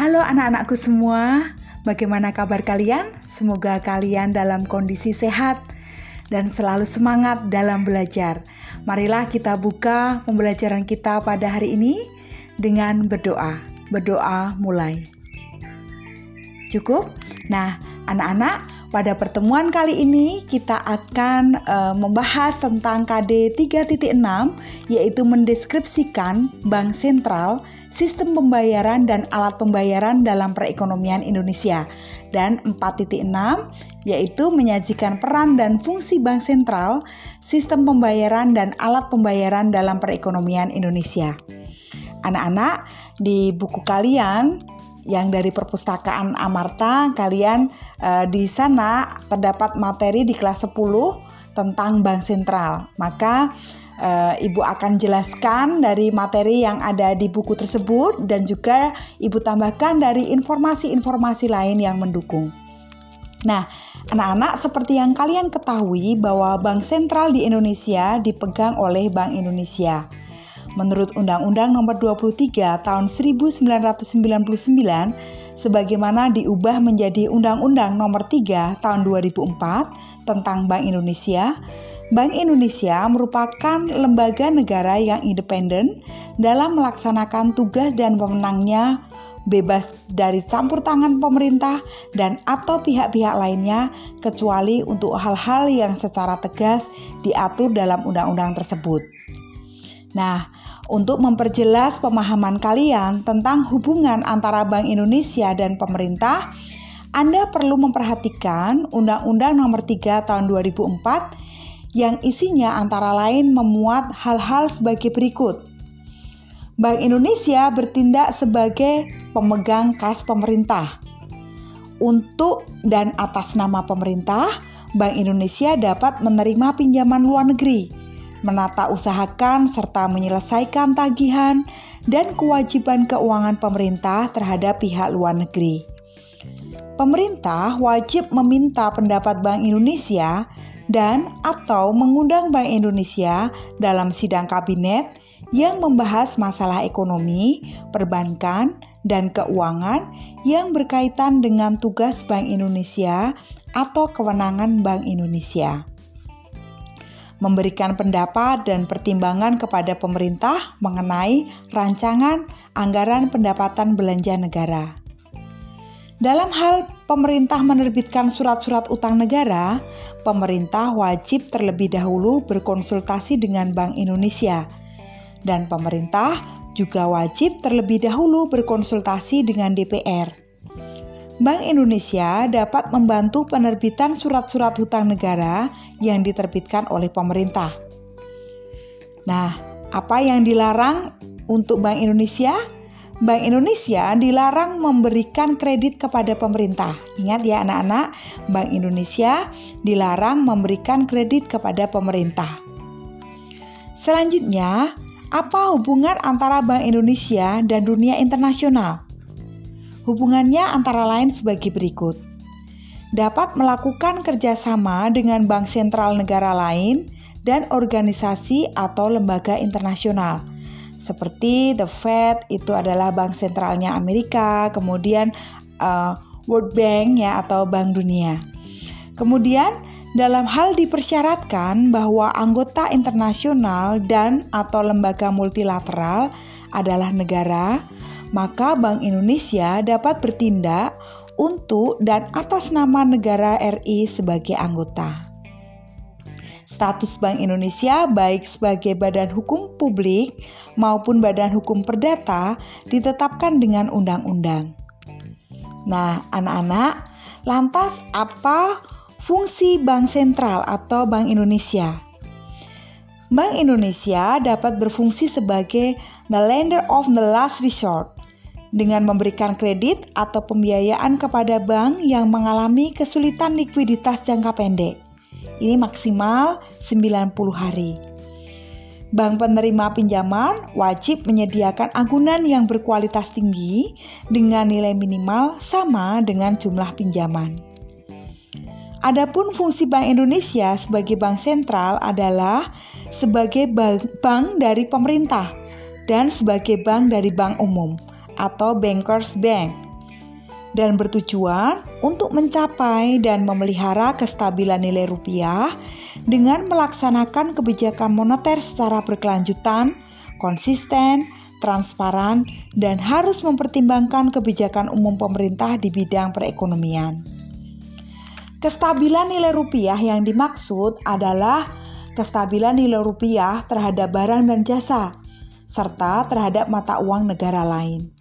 Halo anak-anakku semua, bagaimana kabar kalian? Semoga kalian dalam kondisi sehat dan selalu semangat dalam belajar. Marilah kita buka pembelajaran kita pada hari ini dengan berdoa. Berdoa mulai. Cukup? Nah, anak-anak, pada pertemuan kali ini kita akan uh, membahas tentang KD 3.6 yaitu mendeskripsikan bank sentral, sistem pembayaran dan alat pembayaran dalam perekonomian Indonesia. Dan 4.6 yaitu menyajikan peran dan fungsi bank sentral, sistem pembayaran dan alat pembayaran dalam perekonomian Indonesia. Anak-anak, di buku kalian yang dari perpustakaan Amarta kalian uh, di sana terdapat materi di kelas 10 tentang bank sentral. Maka uh, Ibu akan jelaskan dari materi yang ada di buku tersebut dan juga Ibu tambahkan dari informasi-informasi lain yang mendukung. Nah, anak-anak seperti yang kalian ketahui bahwa bank sentral di Indonesia dipegang oleh Bank Indonesia. Menurut Undang-Undang Nomor 23 Tahun 1999 sebagaimana diubah menjadi Undang-Undang Nomor 3 Tahun 2004 tentang Bank Indonesia, Bank Indonesia merupakan lembaga negara yang independen dalam melaksanakan tugas dan wewenangnya bebas dari campur tangan pemerintah dan atau pihak-pihak lainnya kecuali untuk hal-hal yang secara tegas diatur dalam undang-undang tersebut. Nah, untuk memperjelas pemahaman kalian tentang hubungan antara Bank Indonesia dan pemerintah, Anda perlu memperhatikan Undang-Undang Nomor 3 Tahun 2004 yang isinya antara lain memuat hal-hal sebagai berikut. Bank Indonesia bertindak sebagai pemegang kas pemerintah. Untuk dan atas nama pemerintah, Bank Indonesia dapat menerima pinjaman luar negeri menata usahakan serta menyelesaikan tagihan dan kewajiban keuangan pemerintah terhadap pihak luar negeri. Pemerintah wajib meminta pendapat Bank Indonesia dan atau mengundang Bank Indonesia dalam sidang kabinet yang membahas masalah ekonomi, perbankan, dan keuangan yang berkaitan dengan tugas Bank Indonesia atau kewenangan Bank Indonesia memberikan pendapat dan pertimbangan kepada pemerintah mengenai rancangan anggaran pendapatan belanja negara. Dalam hal pemerintah menerbitkan surat-surat utang negara, pemerintah wajib terlebih dahulu berkonsultasi dengan Bank Indonesia, dan pemerintah juga wajib terlebih dahulu berkonsultasi dengan DPR. Bank Indonesia dapat membantu penerbitan surat-surat hutang negara yang diterbitkan oleh pemerintah. Nah, apa yang dilarang untuk Bank Indonesia? Bank Indonesia dilarang memberikan kredit kepada pemerintah. Ingat ya anak-anak, Bank Indonesia dilarang memberikan kredit kepada pemerintah. Selanjutnya, apa hubungan antara Bank Indonesia dan dunia internasional? Hubungannya antara lain sebagai berikut. Dapat melakukan kerjasama dengan bank sentral negara lain dan organisasi atau lembaga internasional. Seperti The Fed itu adalah bank sentralnya Amerika, kemudian uh, World Bank ya atau Bank Dunia. Kemudian dalam hal dipersyaratkan bahwa anggota internasional dan atau lembaga multilateral adalah negara, maka Bank Indonesia dapat bertindak untuk dan atas nama negara RI sebagai anggota. Status Bank Indonesia baik sebagai badan hukum publik maupun badan hukum perdata ditetapkan dengan undang-undang. Nah, anak-anak, lantas apa fungsi Bank Sentral atau Bank Indonesia? Bank Indonesia dapat berfungsi sebagai the lender of the last resort dengan memberikan kredit atau pembiayaan kepada bank yang mengalami kesulitan likuiditas jangka pendek. Ini maksimal 90 hari. Bank penerima pinjaman wajib menyediakan agunan yang berkualitas tinggi dengan nilai minimal sama dengan jumlah pinjaman. Adapun fungsi Bank Indonesia sebagai bank sentral adalah sebagai bank dari pemerintah dan sebagai bank dari bank umum atau bankers bank. dan bertujuan untuk mencapai dan memelihara kestabilan nilai rupiah dengan melaksanakan kebijakan moneter secara berkelanjutan, konsisten, transparan, dan harus mempertimbangkan kebijakan umum pemerintah di bidang perekonomian. Kestabilan nilai rupiah yang dimaksud adalah kestabilan nilai rupiah terhadap barang dan jasa, serta terhadap mata uang negara lain.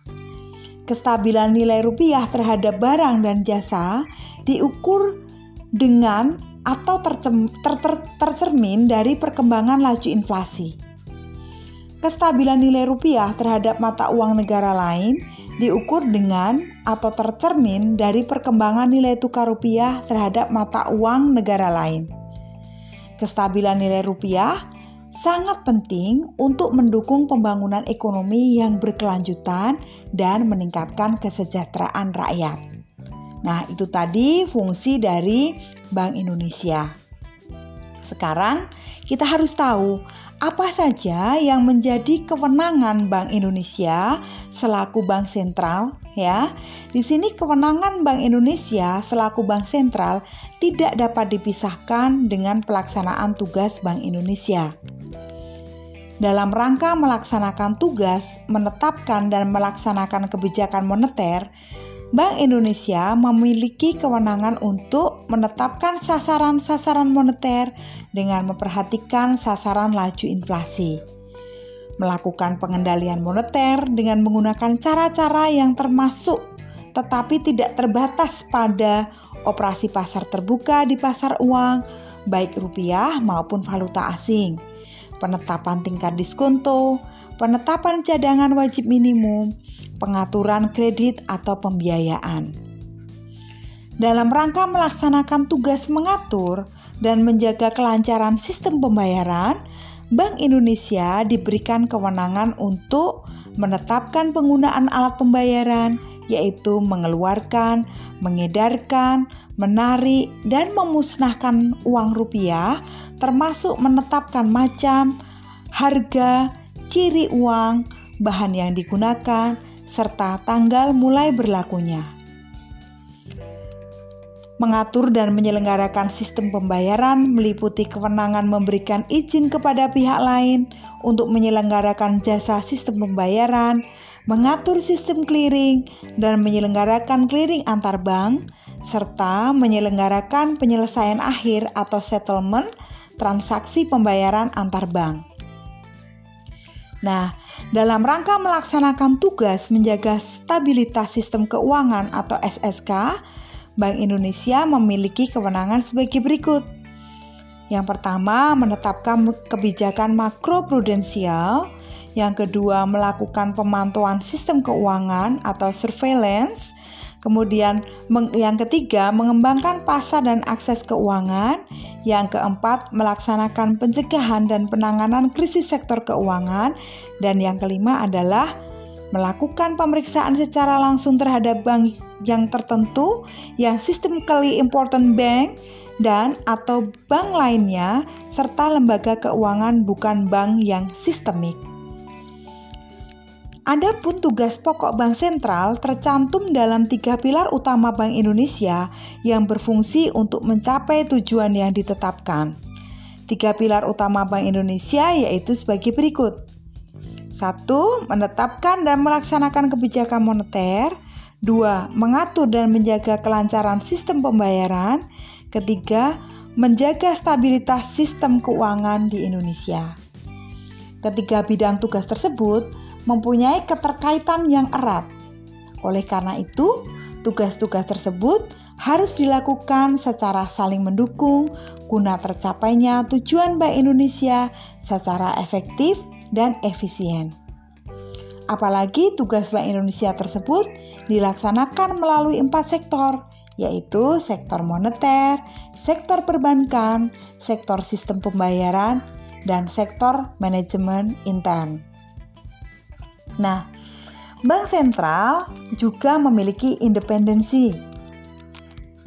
Kestabilan nilai rupiah terhadap barang dan jasa diukur dengan atau tercermin dari perkembangan laju inflasi. Kestabilan nilai rupiah terhadap mata uang negara lain diukur dengan atau tercermin dari perkembangan nilai tukar rupiah terhadap mata uang negara lain. Kestabilan nilai rupiah sangat penting untuk mendukung pembangunan ekonomi yang berkelanjutan dan meningkatkan kesejahteraan rakyat. Nah, itu tadi fungsi dari Bank Indonesia. Sekarang kita harus tahu apa saja yang menjadi kewenangan Bank Indonesia selaku bank sentral ya. Di sini kewenangan Bank Indonesia selaku bank sentral tidak dapat dipisahkan dengan pelaksanaan tugas Bank Indonesia. Dalam rangka melaksanakan tugas, menetapkan dan melaksanakan kebijakan moneter, Bank Indonesia memiliki kewenangan untuk menetapkan sasaran-sasaran moneter dengan memperhatikan sasaran laju inflasi, melakukan pengendalian moneter dengan menggunakan cara-cara yang termasuk tetapi tidak terbatas pada operasi pasar terbuka di pasar uang, baik rupiah maupun valuta asing penetapan tingkat diskonto, penetapan cadangan wajib minimum, pengaturan kredit atau pembiayaan. Dalam rangka melaksanakan tugas mengatur dan menjaga kelancaran sistem pembayaran, Bank Indonesia diberikan kewenangan untuk menetapkan penggunaan alat pembayaran, yaitu mengeluarkan, mengedarkan, menarik, dan memusnahkan uang rupiah, termasuk menetapkan macam, harga, ciri uang, bahan yang digunakan, serta tanggal mulai berlakunya. Mengatur dan menyelenggarakan sistem pembayaran meliputi kewenangan memberikan izin kepada pihak lain untuk menyelenggarakan jasa sistem pembayaran, mengatur sistem clearing, dan menyelenggarakan clearing antar bank, serta menyelenggarakan penyelesaian akhir atau settlement transaksi pembayaran antar bank. Nah, dalam rangka melaksanakan tugas menjaga stabilitas sistem keuangan atau SSK, Bank Indonesia memiliki kewenangan sebagai berikut. Yang pertama, menetapkan kebijakan makroprudensial. Yang kedua, melakukan pemantauan sistem keuangan atau surveillance. Kemudian yang ketiga mengembangkan pasar dan akses keuangan. Yang keempat melaksanakan pencegahan dan penanganan krisis sektor keuangan. Dan yang kelima adalah melakukan pemeriksaan secara langsung terhadap bank yang tertentu yang systemically important bank dan atau bank lainnya serta lembaga keuangan bukan bank yang sistemik. Adapun tugas pokok Bank Sentral tercantum dalam tiga pilar utama Bank Indonesia yang berfungsi untuk mencapai tujuan yang ditetapkan. Tiga pilar utama Bank Indonesia yaitu sebagai berikut. Satu, menetapkan dan melaksanakan kebijakan moneter. Dua, mengatur dan menjaga kelancaran sistem pembayaran. Ketiga, menjaga stabilitas sistem keuangan di Indonesia. Ketiga bidang tugas tersebut mempunyai keterkaitan yang erat. Oleh karena itu, tugas-tugas tersebut harus dilakukan secara saling mendukung guna tercapainya tujuan Bank Indonesia secara efektif dan efisien. Apalagi tugas Bank Indonesia tersebut dilaksanakan melalui empat sektor, yaitu sektor moneter, sektor perbankan, sektor sistem pembayaran, dan sektor manajemen intern. Nah, bank sentral juga memiliki independensi.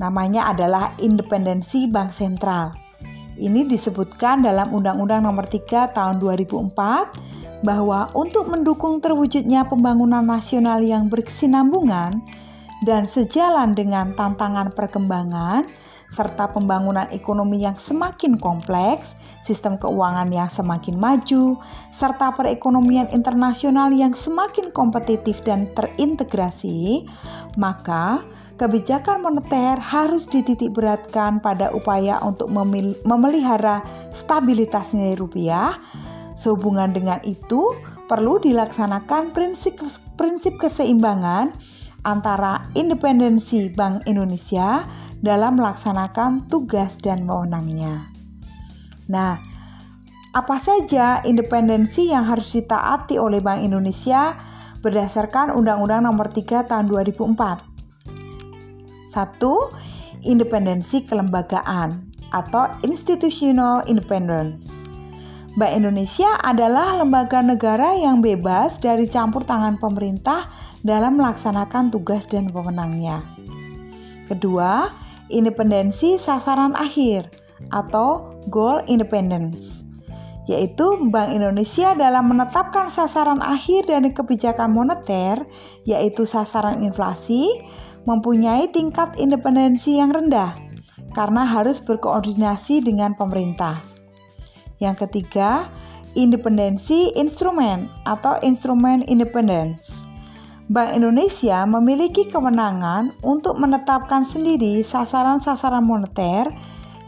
Namanya adalah independensi bank sentral. Ini disebutkan dalam Undang-Undang Nomor 3 Tahun 2004 bahwa untuk mendukung terwujudnya pembangunan nasional yang berkesinambungan, dan sejalan dengan tantangan perkembangan serta pembangunan ekonomi yang semakin kompleks, sistem keuangan yang semakin maju, serta perekonomian internasional yang semakin kompetitif dan terintegrasi, maka kebijakan moneter harus dititik beratkan pada upaya untuk memelihara stabilitas nilai rupiah. Sehubungan dengan itu, perlu dilaksanakan prinsip prinsip keseimbangan antara independensi Bank Indonesia dalam melaksanakan tugas dan wewenangnya. Nah, apa saja independensi yang harus ditaati oleh Bank Indonesia berdasarkan Undang-Undang Nomor 3 Tahun 2004? Satu, independensi kelembagaan atau institutional independence. Bank Indonesia adalah lembaga negara yang bebas dari campur tangan pemerintah dalam melaksanakan tugas dan wewenangnya. Kedua, independensi sasaran akhir atau goal independence yaitu Bank Indonesia dalam menetapkan sasaran akhir dari kebijakan moneter yaitu sasaran inflasi mempunyai tingkat independensi yang rendah karena harus berkoordinasi dengan pemerintah. Yang ketiga, independensi instrumen atau instrumen independence Bank Indonesia memiliki kewenangan untuk menetapkan sendiri sasaran-sasaran moneter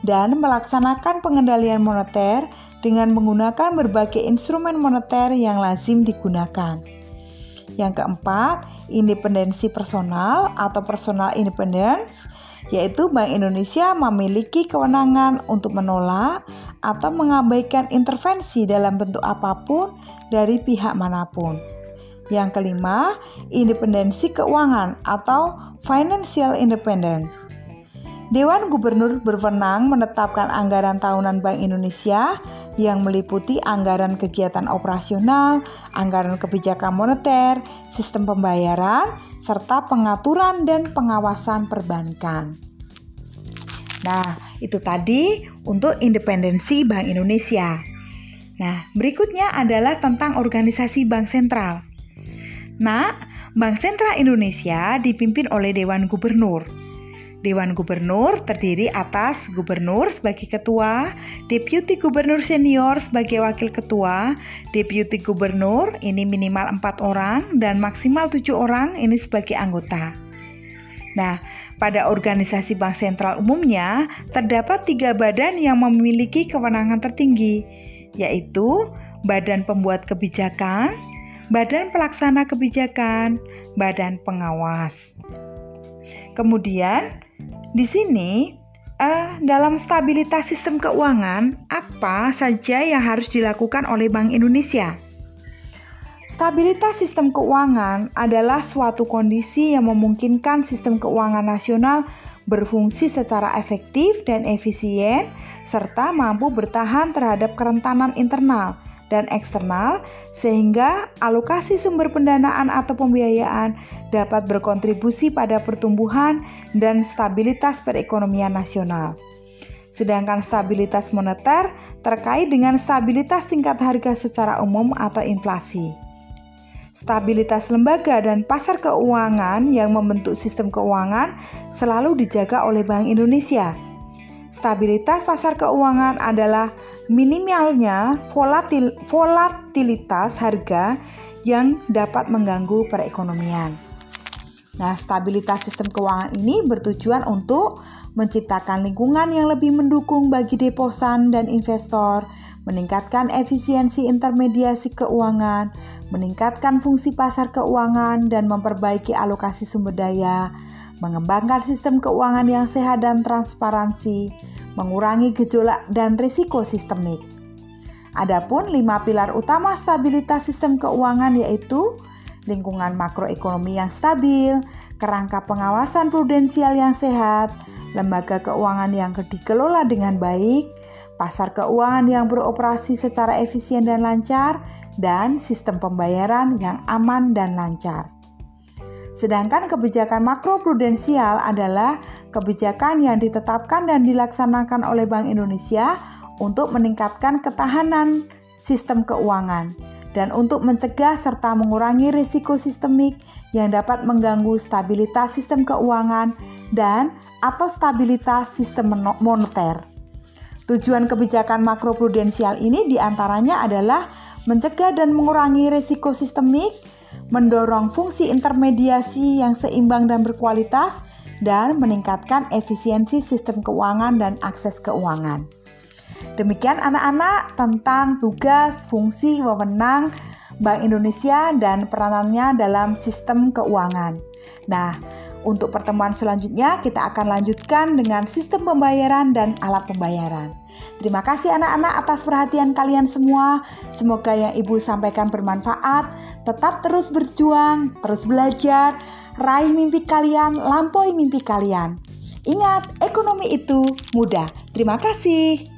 dan melaksanakan pengendalian moneter dengan menggunakan berbagai instrumen moneter yang lazim digunakan. Yang keempat, independensi personal atau personal independence, yaitu Bank Indonesia memiliki kewenangan untuk menolak atau mengabaikan intervensi dalam bentuk apa pun dari pihak mana pun. Yang kelima, independensi keuangan atau financial independence. Dewan Gubernur berwenang menetapkan anggaran tahunan Bank Indonesia yang meliputi anggaran kegiatan operasional, anggaran kebijakan moneter, sistem pembayaran, serta pengaturan dan pengawasan perbankan. Nah, itu tadi untuk independensi Bank Indonesia. Nah, berikutnya adalah tentang organisasi Bank Sentral. Nah, Bank Sentral Indonesia dipimpin oleh Dewan Gubernur. Dewan Gubernur terdiri atas Gubernur sebagai ketua, Deputi Gubernur Senior sebagai wakil ketua, Deputi Gubernur ini minimal empat orang dan maksimal tujuh orang ini sebagai anggota. Nah, pada organisasi bank sentral umumnya terdapat tiga badan yang memiliki kewenangan tertinggi, yaitu Badan Pembuat Kebijakan, badan pelaksana kebijakan, badan pengawas. Kemudian, di sini uh, dalam stabilitas sistem keuangan, apa saja yang harus dilakukan oleh Bank Indonesia? Stabilitas sistem keuangan adalah suatu kondisi yang memungkinkan sistem keuangan nasional berfungsi secara efektif dan efisien, serta mampu bertahan terhadap kerentanan internal dan eksternal sehingga alokasi sumber pendanaan atau pembiayaan dapat berkontribusi pada pertumbuhan dan stabilitas perekonomian nasional. Sedangkan stabilitas moneter terkait dengan stabilitas tingkat harga secara umum atau inflasi. Stabilitas lembaga dan pasar keuangan yang membentuk sistem keuangan selalu dijaga oleh Bank Indonesia Stabilitas pasar keuangan adalah minimalnya volatil, volatilitas harga yang dapat mengganggu perekonomian. Nah, stabilitas sistem keuangan ini bertujuan untuk menciptakan lingkungan yang lebih mendukung bagi deposan dan investor, meningkatkan efisiensi intermediasi keuangan, meningkatkan fungsi pasar keuangan, dan memperbaiki alokasi sumber daya mengembangkan sistem keuangan yang sehat dan transparansi, mengurangi gejolak dan risiko sistemik. Adapun lima pilar utama stabilitas sistem keuangan yaitu lingkungan makroekonomi yang stabil, kerangka pengawasan prudensial yang sehat, lembaga keuangan yang dikelola dengan baik, pasar keuangan yang beroperasi secara efisien dan lancar, dan sistem pembayaran yang aman dan lancar. Sedangkan kebijakan makroprudensial adalah kebijakan yang ditetapkan dan dilaksanakan oleh Bank Indonesia untuk meningkatkan ketahanan sistem keuangan dan untuk mencegah serta mengurangi risiko sistemik yang dapat mengganggu stabilitas sistem keuangan dan atau stabilitas sistem moneter. Tujuan kebijakan makroprudensial ini di antaranya adalah mencegah dan mengurangi risiko sistemik, mendorong fungsi intermediasi yang seimbang dan berkualitas, dan meningkatkan efisiensi sistem keuangan dan akses keuangan. Demikian anak-anak tentang tugas, fungsi, wewenang Bank Indonesia dan peranannya dalam sistem keuangan. Nah, untuk pertemuan selanjutnya kita akan lanjutkan dengan sistem pembayaran dan alat pembayaran. Terima kasih anak-anak atas perhatian kalian semua. Semoga yang Ibu sampaikan bermanfaat. Tetap terus berjuang, terus belajar, raih mimpi kalian, lampaui mimpi kalian. Ingat, ekonomi itu mudah. Terima kasih.